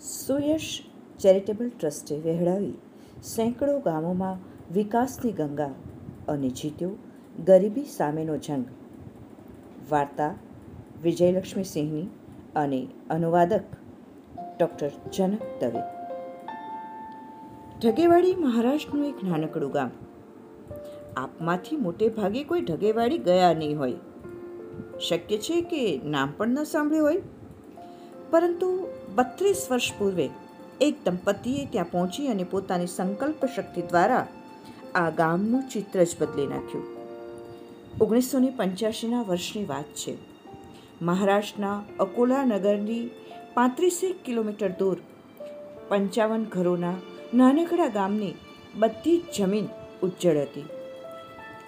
Suyash charitable ટ્રસ્ટે વહેડાવી સેંકડો ગામોમાં વિકાસની ગંગા અને જીત્યો ગરીબી સામેનો જંગ. વાર્તા વિજયલક્ષ્મી સિંહની અને અનુવાદક ડૉક્ટર જનક દવે. ઢગેવાડી મહારાષ્ટ્રનું એક નાનકડું ગામ. આપમાંથી મોટે ભાગે કોઈ ઢગેવાડી ગયા નહીં હોય. શક્ય છે કે નામ પણ ન સાંભળ્યું હોય. પરંતુ બત્રીસ વર્ષ પૂર્વે એક દંપતીએ ત્યાં પહોંચી અને પોતાની સંકલ્પ શક્તિ દ્વારા આ ગામનું ચિત્ર જ બદલી નાખ્યું. ઓગણીસો ને પંચ્યાસીના વર્ષની વાત છે. મહારાષ્ટ્રના અકોલા નગરની પાંત્રીસેક કિલોમીટર દૂર પંચાવન ઘરોના નાનકડા ગામની બધી જ જમીન ઉજ્જળ હતી.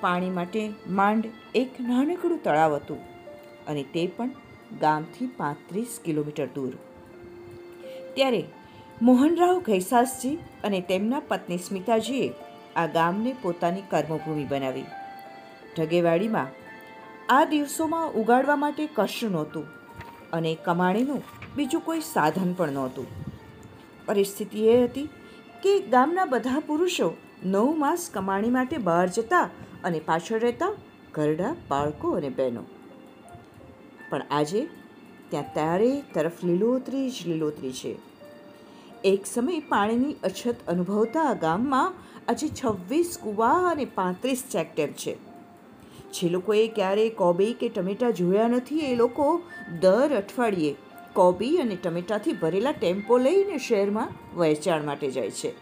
પાણી માટે માંડ એક નાનકડું તળાવ હતું અને તે પણ ગામથી પાંત્રીસ કિલોમીટર દૂર. ત્યારે મોહનરાવ ઘૈસાસજી અને તેમના પત્ની સ્મિતાજીએ આ ગામને પોતાની કર્મભૂમિ બનાવી. ઢગેવાડીમાં આ દિવસોમાં ઉગાડવા માટે કશું નહોતું અને કમાણીનું બીજું કોઈ સાધન પણ નહોતું. પરિસ્થિતિ એ હતી કે ગામના બધા પુરુષો નવ માસ કમાણી માટે બહાર જતા અને પાછળ રહેતા ઘરડા, બાળકો અને બહેનો. પણ આજે ત્યાં તારે તરફ લીલોતરી જ લીલોતરી છે. એક સમય પાણીની અછત અનુભવતા ગામમાં આજે છવ્વીસ કૂવા અને પાંત્રીસ ચેકડેમ છે. જે લોકોએ ક્યારેય કોબી કે ટમેટાં જોયા નથી એ લોકો દર અઠવાડિયે કોબી અને ટમેટાથી ભરેલા ટેમ્પો લઈને શહેરમાં વહેંચાણ માટે જાય છે.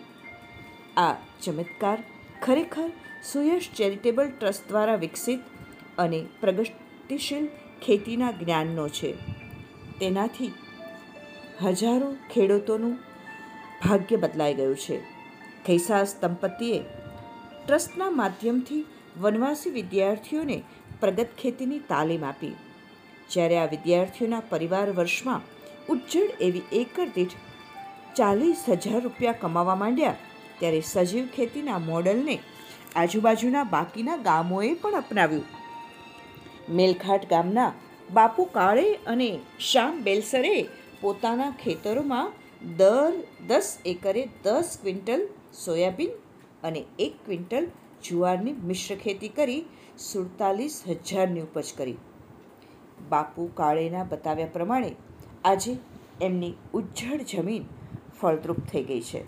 આ ચમત્કાર ખરેખર સુયશ ચેરિટેબલ ટ્રસ્ટ દ્વારા વિકસિત અને પ્રગતિશીલ ખેતીના જ્ઞાનનો છે. તેનાથી હજારો ખેડૂતોનું ભાગ્ય બદલાઈ ગયું છે. ખૈસાસ દંપતીએ ટ્રસ્ટના માધ્યમથી વનવાસી વિદ્યાર્થીઓને પ્રગત ખેતીની તાલીમ આપી. જ્યારે આ વિદ્યાર્થીઓના પરિવાર વર્ષમાં ઉજ્જડ એવી એકર દીઠ ચાલીસ હજાર રૂપિયા કમાવા માંડ્યા, ત્યારે સજીવ ખેતીના મોડલને આજુબાજુના બાકીના ગામોએ પણ અપનાવ્યું. મેલખાટ ગામના બાપુ કાળે અને શ્યામ બેલસરે પોતાના ખેતરોમાં દર દસ એકરે દસ ક્વિન્ટલ સોયાબીન અને એક ક્વિન્ટલ જુવારની મિશ્ર ખેતી કરી સુડતાલીસ હજારની ઉપજ કરી. બાપુ કાળેના બતાવ્યા પ્રમાણે આજે એમની ઉજ્જડ જમીન ફળદ્રુપ થઈ ગઈ છે.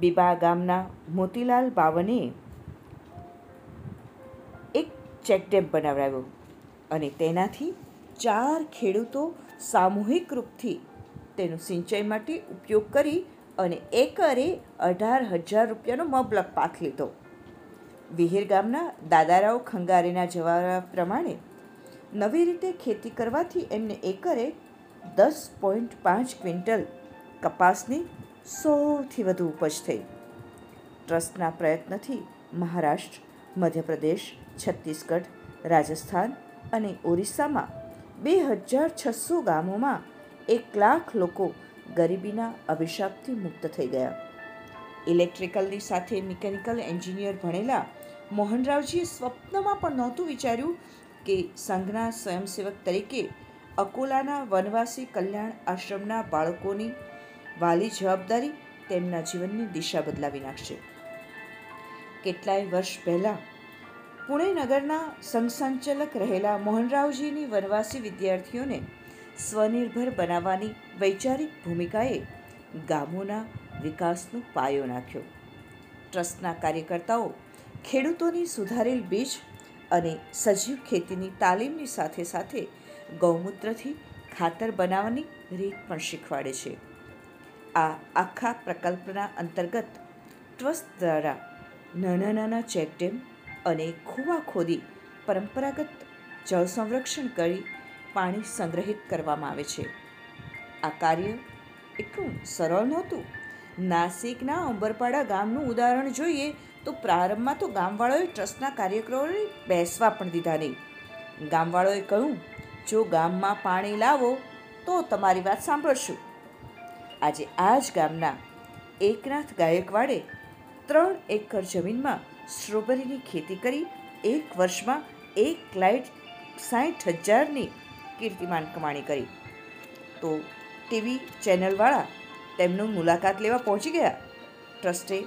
બીબા ગામના મોતીલાલ બાવને એક ચેકડેમ બનાવડાવ્યો. અને તેનાથી ચાર ખેડૂતો સામૂહિક રૂપથી તેનો સિંચાઈ માટે ઉપયોગ કરી અને એકરે અઢાર હજાર રૂપિયાનો મબલક પાક લીધો. વિહીર ગામના દાદારાવ ખંગારેના જવાબ પ્રમાણે નવી રીતે ખેતી કરવાથી એમને એકરે દસ પોઈન્ટ પાંચ ક્વિન્ટલ કપાસની સૌથી વધુ ઉપજ થઈ. ટ્રસ્ટના પ્રયત્નથી મહારાષ્ટ્ર, મધ્યપ્રદેશ, છત્તીસગઢ, રાજસ્થાન અને ઓરિસ્સામાં બે હજાર છસો ગામોમાં એક લાખ લોકો ગરીબીના અભિશાપથી મુક્ત થઈ ગયા. ઇલેક્ટ્રિકલની સાથે મિકેનિકલ એન્જિનિયર ભણેલા મોહનરાવજીએ સ્વપ્નમાં પણ નહોતું વિચાર્યું કે સંઘના સ્વયંસેવક તરીકે અકોલાના વનવાસી કલ્યાણ આશ્રમના બાળકોની વાલી જવાબદારી તેમના જીવનની દિશા બદલાવી નાખશે. કેટલાય વર્ષ પહેલાં પુણે નગરના સંઘસંચાલક રહેલા મોહનરાવજીની વનવાસી વિદ્યાર્થીઓને સ્વનિર્ભર બનાવવાની વૈચારિક ભૂમિકાએ ગામોના વિકાસનો પાયો નાખ્યો. ટ્રસ્ટના કાર્યકર્તાઓ ખેડૂતોની સુધારેલ બીજ અને સજીવ ખેતીની તાલીમની સાથે સાથે ગૌમૂત્રથી ખાતર બનાવવાની રીત પણ શીખવાડે છે. આ આખા પ્રકલ્પના અંતર્ગત ટ્રસ્ટ દ્વારા નાના નાના ચેકડેમ અને કૂવા ખોદી પરંપરાગત જળ સંરક્ષણ કરી પાણી સંગ્રહિત કરવામાં આવે છે. આ કાર્ય એટલું સરળ નહોતું. નાસિકના અંબરપાડા ગામનું ઉદાહરણ જોઈએ તો પ્રારંભમાં તો ગામવાળાઓએ ટ્રસ્ટના કાર્યક્રમોને બેસવા પણ દીધા નહીં. ગામવાળાઓએ કહ્યું, જો ગામમાં પાણી લાવો, તો તમારી વાત સાંભળશું. આજે આ જ ગામના એકનાથ ગાયકવાડે ત્રણ એકર જમીનમાં સ્ટ્રોબેરીની ખેતી કરી એક વર્ષમાં એક લાઇટ સાઠ હજારની કીર્તિમાન કમાણી કરી. તો ટીવી ચેનલવાળા તેમનું મુલાકાત લેવા પહોંચી ગયા. ટ્રસ્ટે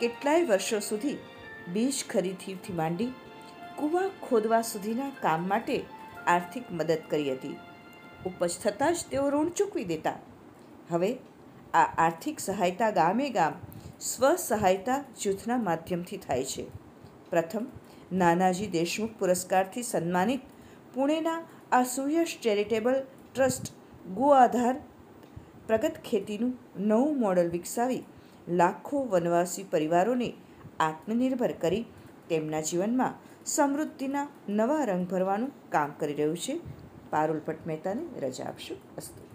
કેટલાય વર્ષો સુધી બીજ ખરીદીથી માંડી, કૂવા ખોદવા સુધીના કામ માટે આર્થિક મદદ કરી હતી. ઉપજ થતાં જ તેઓ ઋણ ચૂકવી દેતા. હવે આ આર્થિક સહાયતા ગામે ગામ સ્વ સહાયતા જૂથના માધ્યમથી થાય છે. પ્રથમ, નાનાજી દેશમુખ પુરસ્કારથી સન્માનિત પુણેના આ સુયશ ચેરિટેબલ ટ્રસ્ટ ગો આધાર પ્રગત ખેતીનું નવું મોડલ વિકસાવી લાખો વનવાસી પરિવારોને આત્મનિર્ભર કરી તેમના જીવનમાં સમૃદ્ધિના નવા રંગ ભરવાનું કામ કરી રહ્યું છે. પારુલ ભટ્ટ મહેતાને રજા આપશું. અસ્તુ.